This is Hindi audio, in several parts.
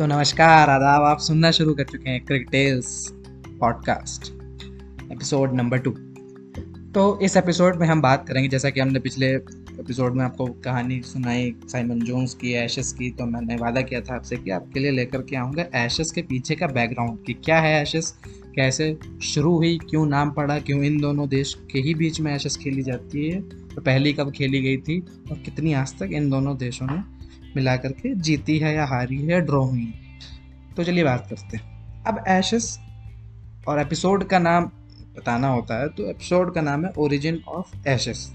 तो नमस्कार, आदाब, आप सुनना शुरू कर चुके हैं Cricktales podcast episode number two तो इस एपिसोड में हम बात करेंगे, जैसा कि हमने पिछले एपिसोड में आपको कहानी सुनाई साइमन जोन्स की एशेस की तो मैंने वादा किया था आपसे कि आपके लिए लेकर के आऊँगा एशेस के पीछे का बैकग्राउंड कि क्या है एशेस कैसे शुरू हुई, क्यों नाम पड़ा, क्यों इन दोनों देश के ही बीच में एशेस खेली जाती है तो पहली कब खेली गई थी, और कितनी आज तक इन दोनों देशों ने मिला करके जीती है या हारी है ड्रॉ हुई है। तो चलिए बात करते हैं। अब एशेस और एपिसोड का नाम बताना होता है तो एपिसोड का नाम है ओरिजिन ऑफ़ एशेस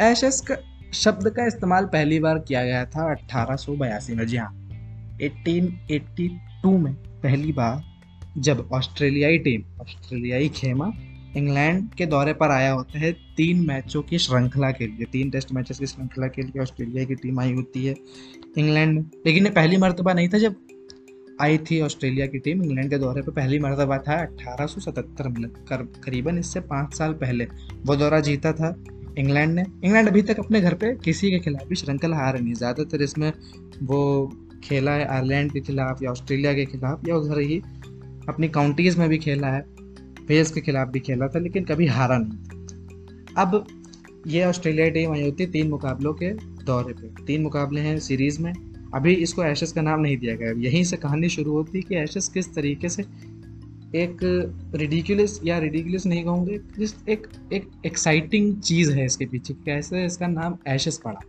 एशेस का शब्द का इस्तेमाल पहली बार किया गया था अट्ठारह में। जी हाँ 1882 में पहली बार जब ऑस्ट्रेलियाई टीम ऑस्ट्रेलियाई खेमा इंग्लैंड के दौरे पर आया होता है तीन मैचों की श्रृंखला के लिए तीन टेस्ट मैचेस की श्रृंखला के लिए ऑस्ट्रेलिया की टीम आई होती है इंग्लैंड में। लेकिन ये पहली मरतबा नहीं था जब आई थी ऑस्ट्रेलिया की टीम इंग्लैंड के दौरे पर पहली मरतबा था अट्ठारह में कर, करीबन इससे पाँच साल पहले। वो दौरा जीता था इंग्लैंड ने। इंग्लैंड अभी तक अपने घर पे किसी के खिलाफ भी श्रृंखला हार नहीं ज़्यादातर इसमें वो खेला है आयरलैंड के खिलाफ या ऑस्ट्रेलिया के खिलाफ या उधर ही अपनी काउंटीज़ में भी खेला है। वेल्स के खिलाफ भी खेला था, लेकिन कभी हारा नहीं। अब ये ऑस्ट्रेलिया टीम आई होती है तीन मुकाबलों के दौरे पे। तीन मुकाबले हैं सीरीज़ में। अभी इसको एशेस का नाम नहीं दिया गया। यहीं से कहानी शुरू होती है कि एशेस किस तरीके से एक रिडिकुलस या रिडिकुलस नहीं कहूँगे एक एक एक्साइटिंग चीज़ है इसके पीछे कैसे इसका नाम एशेस पड़ा।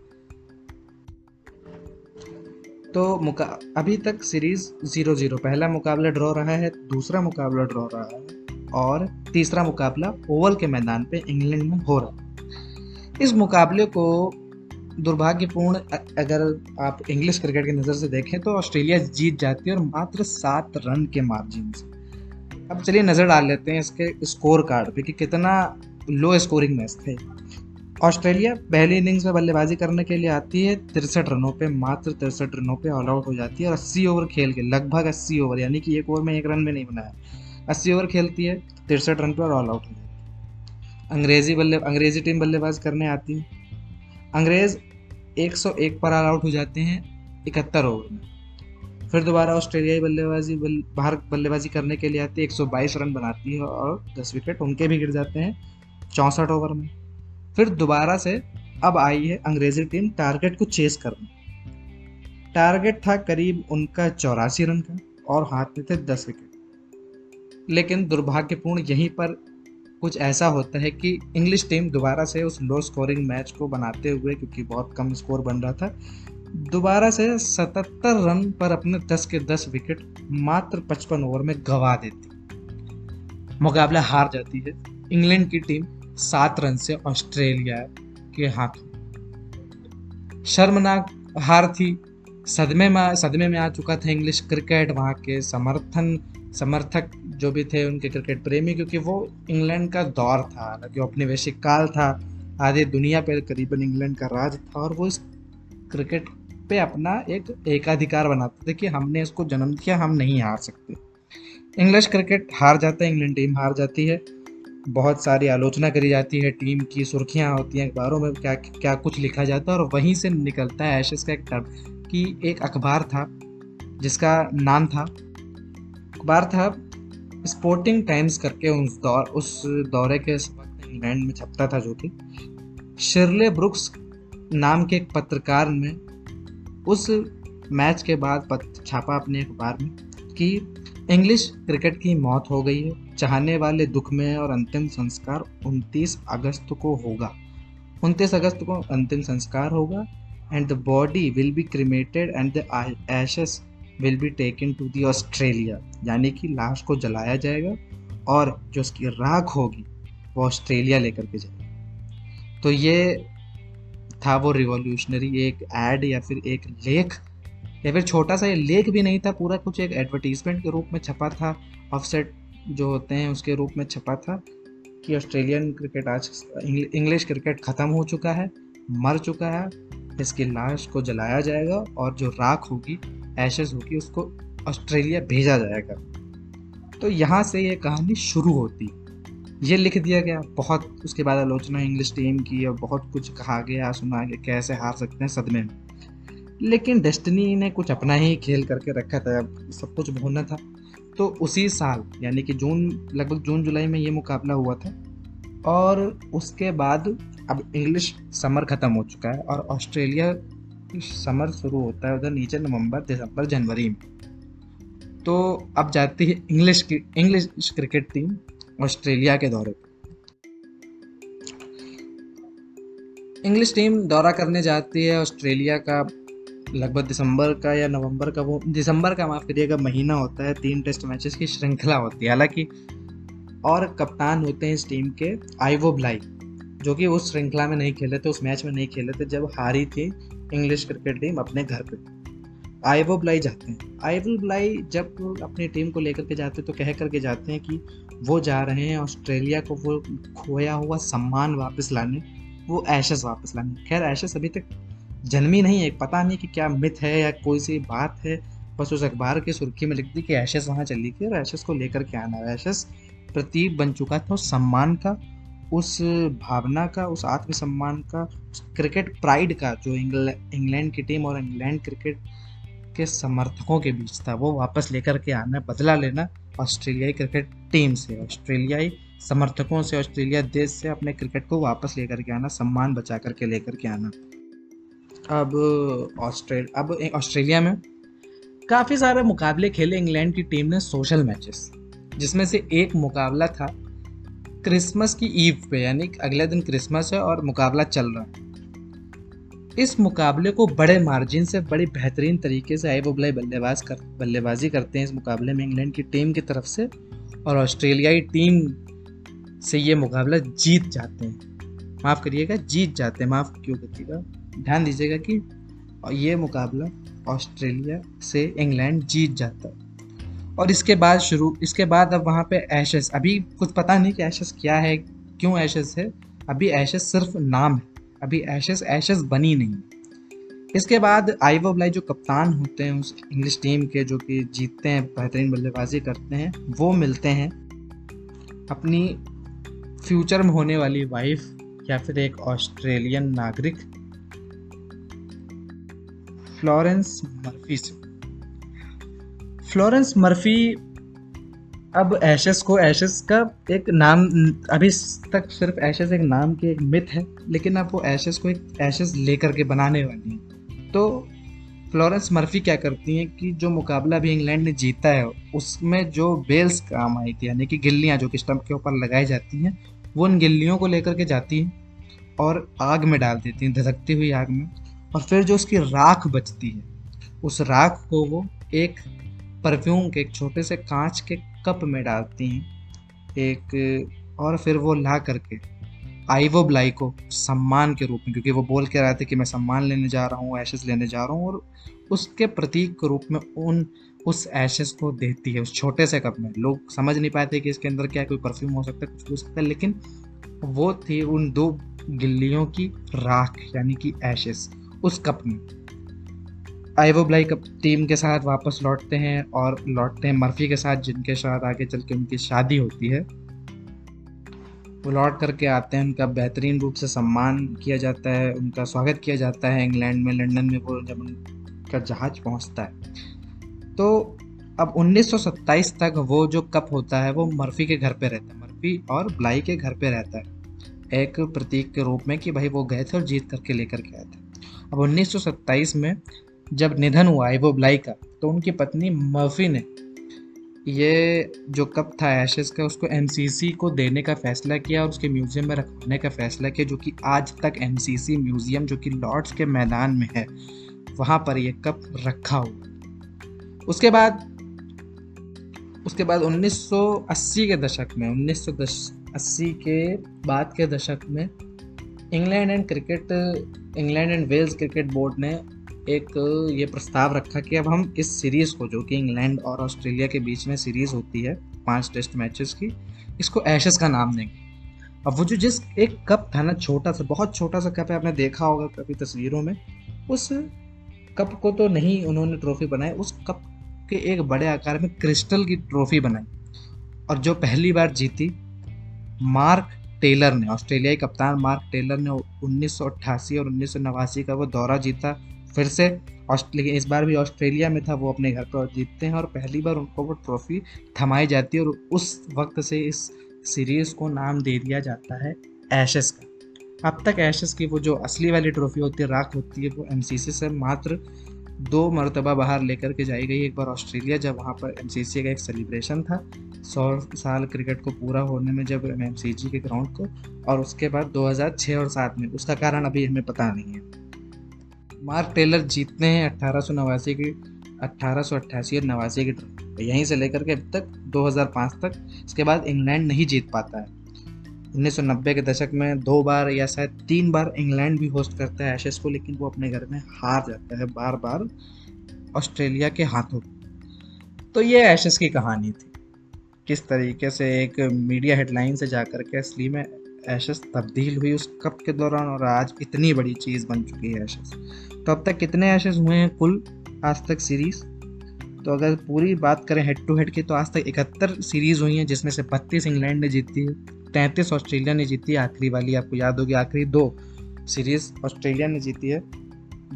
तो मुका, अभी तक सीरीज़ ज़ीरो ज़ीरो, पहला मुकाबला ड्रॉ रहा है, दूसरा मुकाबला ड्रॉ रहा है। और तीसरा मुकाबला ओवल के मैदान पे इंग्लैंड में हो रहा इस मुकाबले को दुर्भाग्यपूर्ण अगर आप इंग्लिश क्रिकेट की नज़र से देखें तो ऑस्ट्रेलिया जीत जाती है और मात्र सात रन के मार्जिन से। अब चलिए नज़र डाल लेते हैं इसके स्कोर कार्ड पे कि कितना लो स्कोरिंग मैच थे। ऑस्ट्रेलिया पहली इनिंग्स में बल्लेबाजी करने के लिए आती है, तिरसठ रनों पे, मात्र तिरसठ रनों पे ऑल आउट हो जाती है और अस्सी ओवर खेल के, लगभग अस्सी ओवर यानी कि एक ओवर में एक रन भी नहीं बनाया। अस्सी ओवर खेलती है तिरसठ रन पर ऑल आउट हो। जाती है अंग्रेज़ी बल्ले अंग्रेज़ी टीम बल्लेबाज करने आती है। अंग्रेज़ 101 पर ऑल आउट हो जाते हैं इकहत्तर ओवर में। फिर दोबारा ऑस्ट्रेलियाई बल्लेबाजी बल, बाहर बल्लेबाजी करने के लिए आती है 122 रन बनाती है और 10 विकेट उनके भी गिर जाते हैं चौंसठ ओवर में। फिर दोबारा से अब आई है अंग्रेज़ी टीम टारगेट को चेस करने। टारगेट था करीब उनका चौरासी रन का और हाथ में थे दस विकेट लेकिन दुर्भाग्यपूर्ण यहीं पर कुछ ऐसा होता है कि इंग्लिश टीम दोबारा से उस लो स्कोरिंग मैच को बनाते हुए, क्योंकि बहुत कम स्कोर बन रहा था, दोबारा से 77 रन पर अपने 10 के 10 विकेट मात्र 55 ओवर में गवा देती। मुकाबला हार जाती है। इंग्लैंड की टीम सात रन से ऑस्ट्रेलिया के हाथों शर्मनाक हार थी। सदमे में सदमे में आ चुका था इंग्लिश क्रिकेट वहाँ के समर्थन, समर्थक जो भी थे उनके क्रिकेट प्रेमी, क्योंकि वो इंग्लैंड का दौर था हालाँकि औपनिवेशिक काल था। आधे दुनिया पर करीबन इंग्लैंड का राज था और वो इस क्रिकेट पे अपना एक एकाधिकार बनाते थे कि हमने इसको जन्म दिया, हम नहीं हार सकते। इंग्लिश क्रिकेट हार जाता है, इंग्लैंड टीम हार जाती है। बहुत सारी आलोचना करी जाती है, टीम की सुर्खियाँ होती हैं, अखबारों में क्या क्या कुछ लिखा जाता है और वहीं से निकलता है एशेस का एक टर्म कि एक अखबार था जिसका नाम था, अखबार था स्पोर्टिंग टाइम्स करके उस दौर, उस दौरे के इंग्लैंड में छपता था जो कि शिरले ब्रुक्स नाम के एक पत्रकार ने उस मैच के बाद छापा अपने अखबार में कि इंग्लिश क्रिकेट की मौत हो गई है। चाहने वाले दुख में और अंतिम संस्कार 29 अगस्त को होगा। 29 अगस्त को अंतिम संस्कार होगा। And the body will be cremated and the ashes will be taken to the Australia यानी कि लाश को जलाया जाएगा और जो उसकी राख होगी, वो ऑस्ट्रेलिया लेकर के जाएगी। तो ये था वो रिवॉल्यूशनरी एक एड या फिर एक लेख। या फिर छोटा सा ये लेख भी नहीं था, पूरा कुछ एक एडवर्टीजमेंट के रूप में छपा था ऑफसेट जो होते हैं उसके रूप में छपा था कि ऑस्ट्रेलियन क्रिकेट आज इंग्लिश क्रिकेट ख़त्म हो चुका है, मर चुका है, इसकी लाश को जलाया जाएगा और जो राख होगी एशेज होगी उसको ऑस्ट्रेलिया भेजा जाएगा तो यहाँ से ये कहानी शुरू होती। ये लिख दिया गया। बहुत उसके बाद आलोचना इंग्लिश टीम की और बहुत कुछ कहा गया सुना गया कैसे हार सकते हैं सदमे में। लेकिन डेस्टिनी ने कुछ अपना ही खेल करके रखा था, सब कुछ भूलना था। तो उसी साल, यानी कि जून, लगभग जून, जुलाई में ये मुकाबला हुआ था। और उसके बाद अब इंग्लिश समर ख़त्म हो चुका है और ऑस्ट्रेलिया समर शुरू होता है उधर नीचे नवंबर, दिसंबर, जनवरी में। तो अब जाती है इंग्लिश की, इंग्लिश क्रिकेट टीम ऑस्ट्रेलिया के दौरे इंग्लिश टीम दौरा करने जाती है ऑस्ट्रेलिया का लगभग दिसंबर का या नवंबर का वो, दिसंबर का माफ़ करिएगा, महीना होता है, तीन टेस्ट मैचेस की श्रृंखला होती है। हालाँकि और कप्तान होते हैं इस टीम के आईवो ब्लाई, जो कि उस श्रृंखला में नहीं खेले थे, उस मैच में नहीं खेले थे, जब हारी थी इंग्लिश क्रिकेट टीम अपने घर पे। आईवो ब्लाई जाते हैं। आईवो ब्लाई जब अपनी टीम को लेकर के जाते हैं तो कह करके जाते हैं कि वो जा रहे हैं ऑस्ट्रेलिया को वो खोया हुआ सम्मान वापस लाने, वो एशेस वापस लाने। खैर एशेस अभी तक जन्मी नहीं है। पता नहीं कि क्या मिथ है या कोई सी बात है। बस उस अखबार की सुर्खी में लिख दी कि एशेस वहाँ चली थी और एशेस को लेकर के आना। है प्रतीक बन चुका था उस सम्मान का। उस भावना का, उस आत्मसम्मान का, उस क्रिकेट प्राइड का जो इंग्लैंड की टीम और इंग्लैंड क्रिकेट के समर्थकों के बीच था, वो वापस लेकर के आना, बदला लेना ऑस्ट्रेलियाई क्रिकेट टीम से, ऑस्ट्रेलियाई समर्थकों से, ऑस्ट्रेलिया देश से अपने क्रिकेट को वापस लेकर के आना, सम्मान बचा करके लेकर के आना। अब ऑस्ट्रेल अब ऑस्ट्रेलिया में काफ़ी सारे मुकाबले खेले इंग्लैंड की टीम ने सोशल मैचेस, जिसमें से एक मुकाबला था क्रिसमस की ईव पे, यानी अगले दिन क्रिसमस है और मुकाबला चल रहा है। इस मुकाबले को बड़े मार्जिन से, बड़ी बेहतरीन तरीके से आई बुबलाई बल्लेबाज कर, बल्लेबाजी करते हैं इस मुकाबले में इंग्लैंड की टीम की तरफ़ से और ऑस्ट्रेलियाई टीम से ये मुकाबला जीत जाते हैं। माफ़ करिएगा, जीत जाते हैं। माफ़ क्यों करिएगा? ध्यान दीजिएगा कि ये मुकाबला ऑस्ट्रेलिया से इंग्लैंड जीत जाता है। और इसके बाद शुरू, इसके बाद अब वहाँ पे एशेस अभी कुछ पता नहीं कि एशेस क्या है, क्यों एशेस है। अभी एशेस सिर्फ़ नाम है। अभी एशेस एशेस बनी नहीं। इसके बाद आईवो ब्लाई जो कप्तान होते हैं, उस इंग्लिश टीम के जो कि जीतते हैं, बेहतरीन बल्लेबाजी करते हैं, वो मिलते हैं। अपनी फ्यूचर में होने वाली वाइफ या फिर एक ऑस्ट्रेलियन नागरिक फ्लोरेंस मर्फी से। फ्लोरेंस मर्फी, अब एशेस को एशेस का एक नाम, अभी तक सिर्फ़ एशेस एक नाम की एक मिथ है, लेकिन अब वो एशेस को एक एशेस लेकर के बनाने वाली हैं। तो फ्लोरेंस मर्फी क्या करती हैं कि जो मुकाबला भी इंग्लैंड ने जीता है, उसमें जो बेल्स काम आई थी, यानी कि गिल्लियाँ जो कि स्टम्प के ऊपर लगाई जाती हैं, वो उन गिल्लियों को लेकर के जाती हैं और आग में डाल देती हैं, धधकती हुई आग में। और फिर जो उसकी राख बचती है, उस राख को वो एक परफ्यूम के एक छोटे से कांच के कप में डालती हैं। एक, और फिर वो ला करके आईवो ब्लाई को सम्मान के रूप में, क्योंकि वो बोल के रहे थे कि मैं सम्मान लेने जा रहा हूँ एशेस लेने जा रहा हूँ, और उसके प्रतीक के रूप में उन, उस एशेस को देती है, उस छोटे से कप में। लोग समझ नहीं पाते कि इसके अंदर क्या कोई परफ्यूम हो सकता है, कुछ हो सकता है, लेकिन वो थी उन दो गिल्लियों की राख, यानी कि एशेस उस कप में। आइवो ब्लाई कप टीम के साथ वापस लौटते हैं और लौटते हैं मर्फी के साथ, जिनके साथ आगे चल के उनकी शादी होती है। वो लौट करके आते हैं, उनका बेहतरीन रूप से सम्मान किया जाता है, उनका स्वागत किया जाता है इंग्लैंड में, लंदन में, वो जब उनका जहाज़ पहुँचता है। तो अब 1927 तक वो जो कप होता है, वो मर्फी के घर पे रहता है। मर्फी और ब्लाई के घर पे रहता है। एक प्रतीक के रूप में कि भाई वो गए थे और जीत करके लेकर के आए थे। अब 1927 में जब निधन हुआ आइवो ब्लाई का तो उनकी पत्नी मर्फी ने ये जो कप था एशेस का, उसको एम को देने का फैसला किया और उसके म्यूज़ियम में रखवाने का फैसला किया, जो कि आज तक एम म्यूज़ियम, जो कि लॉर्ड्स के मैदान में है, वहाँ पर ये कप रखा हुआ। उसके बाद उसके बाद 1980 के दशक में 1980 के बाद के दशक में, England and cricket, England and Wales cricket board ने एक, ये प्रस्ताव रखा कि अब हम इस सीरीज़ को, जो कि इंग्लैंड और ऑस्ट्रेलिया के बीच में सीरीज़ होती है, पाँच टेस्ट मैचेस की, इसको एशेस का नाम देंगे। अब वो जो जिस एक कप था ना, छोटा सा, बहुत छोटा सा कप है, आपने देखा होगा कभी तस्वीरों में, उस कप को तो नहीं उन्होंने ट्रॉफी बनाई उस कप के एक बड़े आकार में क्रिस्टल की ट्रॉफी बनाई। और जो पहली बार जीती, मार्क टेलर ने, ऑस्ट्रेलियाई कप्तान मार्क टेलर ने उन्नीस सौ अट्ठासी और उन्नीस सौ नवासी का वो दौरा जीता फिर से लेकिन इस बार भी ऑस्ट्रेलिया में था, वो अपने घर पर जीतते हैं और पहली बार उनको वो ट्रॉफी थमाई जाती है और उस वक्त से इस सीरीज़ को नाम दे दिया जाता है एशेस का। अब तक एशेस की वो जो असली वाली ट्रॉफी होती है, राख होती है, वो एमसीसी से मात्र दो मरतबा बाहर लेकर के जाई गई एक बार ऑस्ट्रेलिया, जब वहाँ पर एम का एक सेलिब्रेशन था, सौ साल क्रिकेट को पूरा होने में जब एम के ग्राउंड को, और उसके बाद 2006 और 7 में, उसका कारण अभी हमें पता नहीं है। मार्क टेलर जीतते हैं अट्ठारह सौ नवासी की अट्ठारह सौ अट्ठासी और नवासी की ट्रॉफी। यहीं से लेकर के अब तक 2005 तक, इसके बाद इंग्लैंड नहीं जीत पाता है। 1990 के दशक में दो बार या शायद तीन बार इंग्लैंड भी होस्ट करता है एशेस को, लेकिन वो अपने घर में हार जाता है बार बार ऑस्ट्रेलिया के हाथों तो ये एशेस की कहानी थी। किस तरीके से एक मीडिया हेडलाइन से जाकर के असली में एशेस तब्दील हुई उस कप के दौरान और आज इतनी बड़ी चीज़ बन चुकी है एशेस तो अब तक कितने एशेस हुए हैं कुल आज तक सीरीज़ तो अगर पूरी बात करें हेड टू हेड की तो आज तक इकहत्तर सीरीज़ हुई हैं, जिसमें से बत्तीस इंग्लैंड ने जीती है तैंतीस ऑस्ट्रेलिया ने जीती है आखिरी वाली आपको याद होगी, आखिरी दो सीरीज़ ऑस्ट्रेलिया ने जीती है।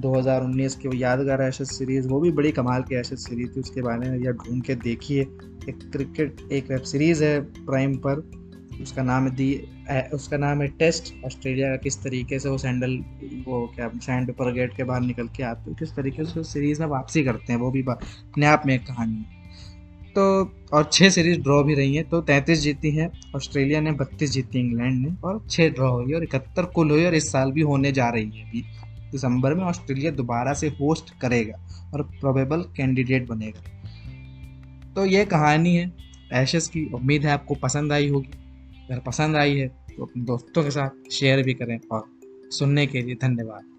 2019 की वो यादगार एशेज सीरीज़ वो भी बड़ी कमाल की एशेज सीरीज़ थी, उसके बारे में या ढूंढ के देखिए, एक क्रिकेट एक वेब सीरीज़ है प्राइम पर। उसका नाम है दी उसका नाम है टेस्ट, ऑस्ट्रेलिया का किस तरीके से वो सैंडल, वो क्या, सैंड पर गेट के बाहर निकल के आते हैं, किस तरीके से सीरीज़ में वापसी करते हैं, वो भी अपने आप में एक कहानी है। तो और छः सीरीज़ ड्रॉ भी रही हैं तो तैंतीस जीती हैं, ऑस्ट्रेलिया ने बत्तीस जीती, इंग्लैंड ने, और छः ड्रॉ हुई और इकहत्तर कुल हुई और इस साल भी होने जा रही है अभी। दिसंबर में ऑस्ट्रेलिया दोबारा से होस्ट करेगा, और प्रोबेबल कैंडिडेट बनेगा। तो ये कहानी है एशेस की, उम्मीद है आपको पसंद आई होगी। अगर पसंद आई है तो अपने दोस्तों के साथ शेयर भी करें और सुनने के लिए धन्यवाद।